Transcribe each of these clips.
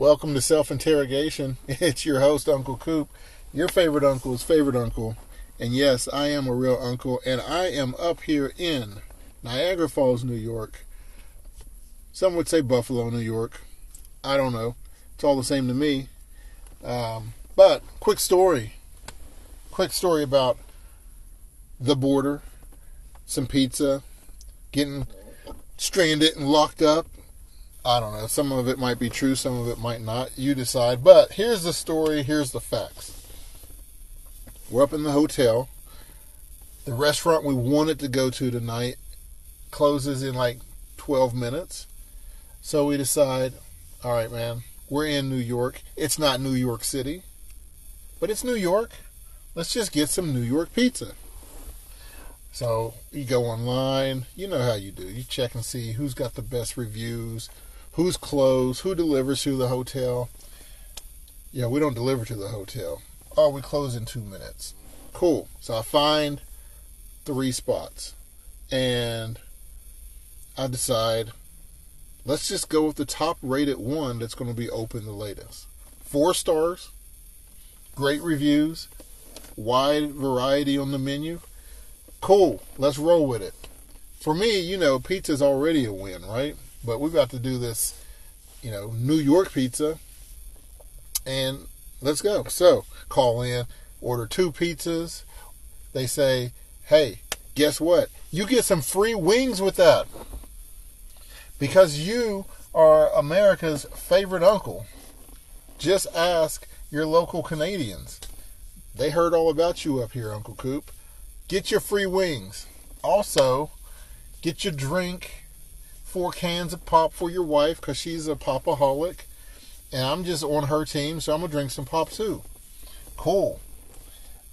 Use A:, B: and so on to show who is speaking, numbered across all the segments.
A: Welcome to Self Interrogation. It's your host, Uncle Coop, your favorite uncle's favorite uncle. And yes, I am a real uncle, and I am up here in Niagara Falls, New York. Some would say Buffalo, New York. I don't know. It's all the same to me. Um, but, quick story. Quick story about the border, some pizza, getting stranded and locked up. I don't know. Some of it might be true, some of it might not. You decide. But here's the story, here's the facts. We're up in the hotel. The restaurant we wanted to go to tonight closes in like 12 minutes. So we decide, all right, man, we're in New York. It's not New York City, but it's New York. Let's just get some New York pizza. So you go online, you know how you do. You check and see who's got the best reviews, who's closed, who delivers to the hotel. Yeah, we don't deliver to the hotel. Oh, we close in two minutes. Cool. So I find three spots. And I decide, let's just go with the top rated one that's going to be open the latest. Four stars, great reviews, wide variety on the menu. Cool, let's roll with it. For me, you know, pizza's already a win, right? But we've got to do this, you know, New York pizza. And let's go. So, call in, order two pizzas. They say, hey, guess what? You get some free wings with that. Because you are America's favorite uncle. Just ask your local Canadians. They heard all about you up here, Uncle Coop. Get your free wings. Also, get your drink, four cans of pop for your wife because she's a popaholic. And I'm just on her team, so I'm to drink some pop too. Cool.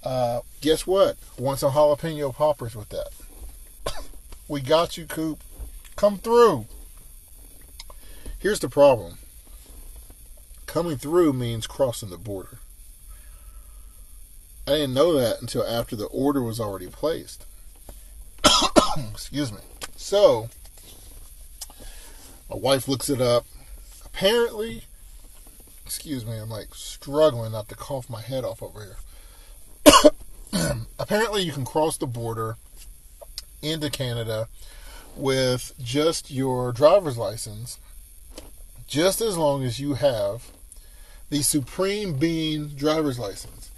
A: Uh, guess what? Want some jalapeno poppers with that? we got you, Coop. Come through. Here's the problem coming through means crossing the border. I didn't know that until after the order was already placed. Excuse me. So, my wife looks it up. Apparently, excuse me, I'm like struggling not to cough my head off over here. Apparently, you can cross the border into Canada with just your driver's license, just as long as you have the Supreme Being driver's license.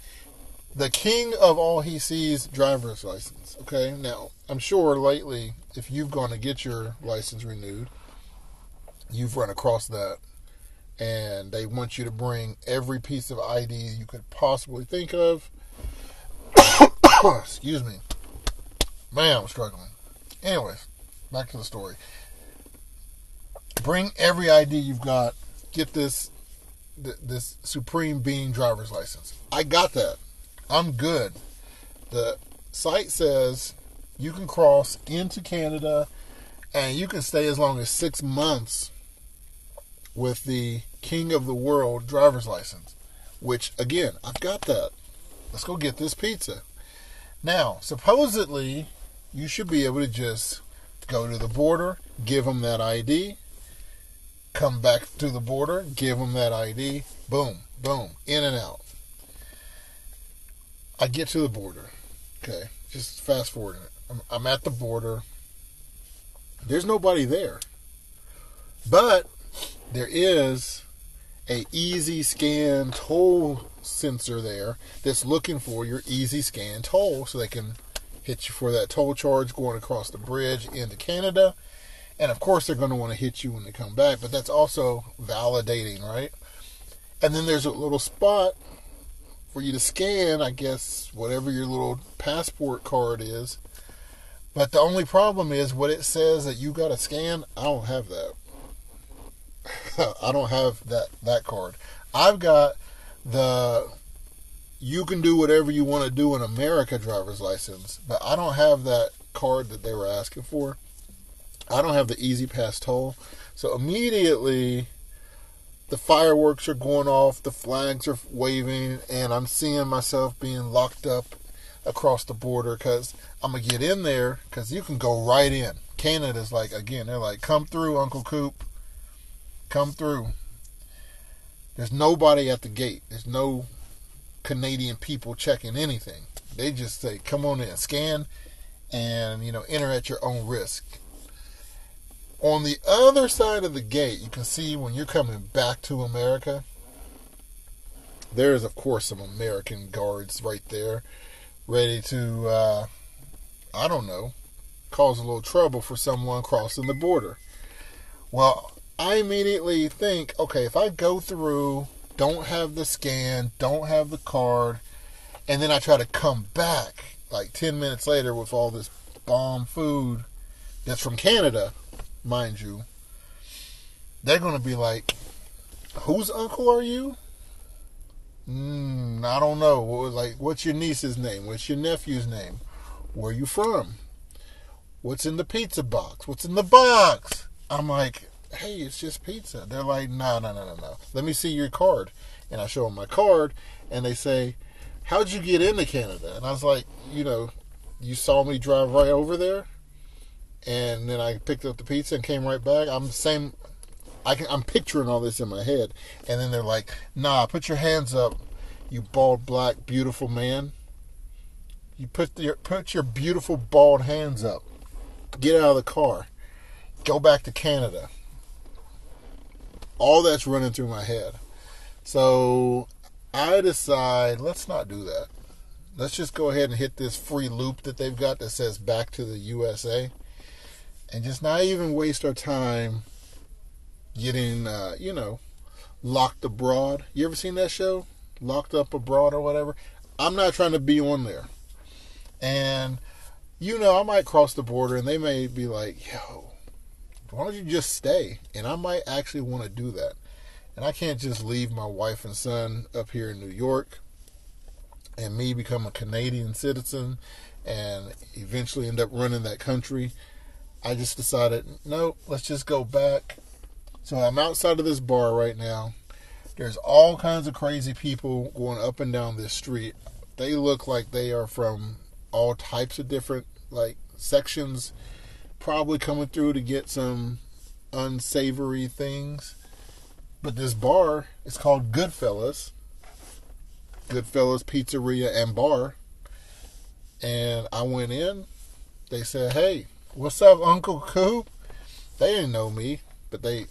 A: The king of all he sees driver's license. Okay, now I'm sure lately, if you've gone to get your license renewed, you've run across that and they want you to bring every piece of ID you could possibly think of. Excuse me. Man, I'm struggling. Anyways, back to the story. Bring every ID you've got. Get this this Supreme Being driver's license. I got that. I'm good. The site says you can cross into Canada and you can stay as long as six months with the King of the World driver's license, which again, I've got that. Let's go get this pizza. Now, supposedly, you should be able to just go to the border, give them that ID, come back to the border, give them that ID, boom, boom, in and out. I get to the border. Okay, just fast forwarding it. I'm, I'm at the border. There's nobody there. But there is a easy scan toll sensor there that's looking for your easy scan toll so they can hit you for that toll charge going across the bridge into Canada. And of course, they're going to want to hit you when they come back, but that's also validating, right? And then there's a little spot for you to scan, I guess, whatever your little passport card is. But the only problem is what it says that you got to scan. I don't have that. I don't have that that card. I've got the you can do whatever you want to do in America driver's license, but I don't have that card that they were asking for. I don't have the E-ZPass toll. So immediately the fireworks are going off, the flags are waving, and I'm seeing myself being locked up across the border because I'm to get in there because you can go right in. Canada's like, again, they're like, come through, Uncle Coop. Come through. There's nobody at the gate. There's no Canadian people checking anything. They just say, "Come on in, scan, and you know, enter at your own risk." On the other side of the gate, you can see when you're coming back to America, there is, of course, some American guards right there, ready to, uh, I don't know, cause a little trouble for someone crossing the border. Well, I immediately think, okay, if I go through, don't have the scan, don't have the card, and then I try to come back like 10 minutes later with all this bomb food that's from Canada, mind you, they're going to be like, whose uncle are you? Mm, I don't know. Like, what's your niece's name? What's your nephew's name? Where are you from? What's in the pizza box? What's in the box? I'm like, hey, it's just pizza. They're like, no, no, no, no, no. Let me see your card. And I show them my card, and they say, how'd you get into Canada? And I was like, you know, you saw me drive right over there, and then I picked up the pizza and came right back. I'm the same. I can, I'm picturing all this in my head, and then they're like, "Nah, put your hands up, you bald, black, beautiful man. You put your put your beautiful bald hands up. Get out of the car. Go back to Canada." All that's running through my head. So I decide, let's not do that. Let's just go ahead and hit this free loop that they've got that says back to the USA and just not even waste our time getting, uh, you know, locked abroad. You ever seen that show? Locked up abroad or whatever? I'm not trying to be on there. And, you know, I might cross the border and they may be like, yo, why don't you just stay? And I might actually want to do that. And I can't just leave my wife and son up here in New York and me become a Canadian citizen and eventually end up running that country. I just decided, no, let's just go back. So I'm outside of this bar right now. There's all kinds of crazy people going up and down this street. They look like they are from all types of different like sections, probably coming through to get some unsavory things. But this bar is called Goodfellas. Goodfellas Pizzeria and Bar. And I went in. They said, "Hey, what's up, Uncle Coop?" They didn't know me, but they,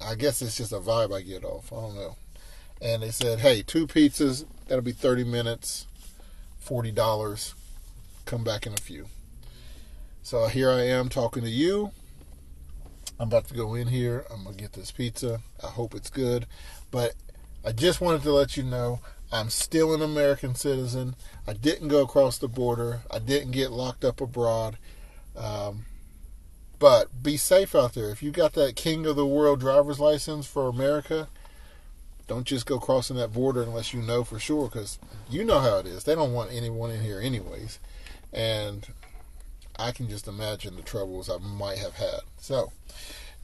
A: I guess it's just a vibe I get off. I don't know. And they said, "Hey, two pizzas. That'll be thirty minutes, forty dollars. Come back in a few." So here I am talking to you. I'm about to go in here. I'm going to get this pizza. I hope it's good. But I just wanted to let you know I'm still an American citizen. I didn't go across the border. I didn't get locked up abroad. Um, but be safe out there. If you got that king of the world driver's license for America, don't just go crossing that border unless you know for sure because you know how it is. They don't want anyone in here, anyways. And I can just imagine the troubles I might have had. So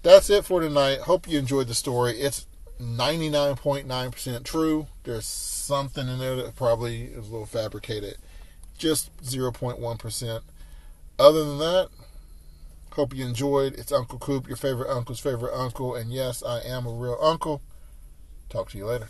A: that's it for tonight. Hope you enjoyed the story. It's 99.9% true. There's something in there that probably is a little fabricated. Just 0.1%. Other than that, hope you enjoyed. It's Uncle Coop, your favorite uncle's favorite uncle. And yes, I am a real uncle. Talk to you later.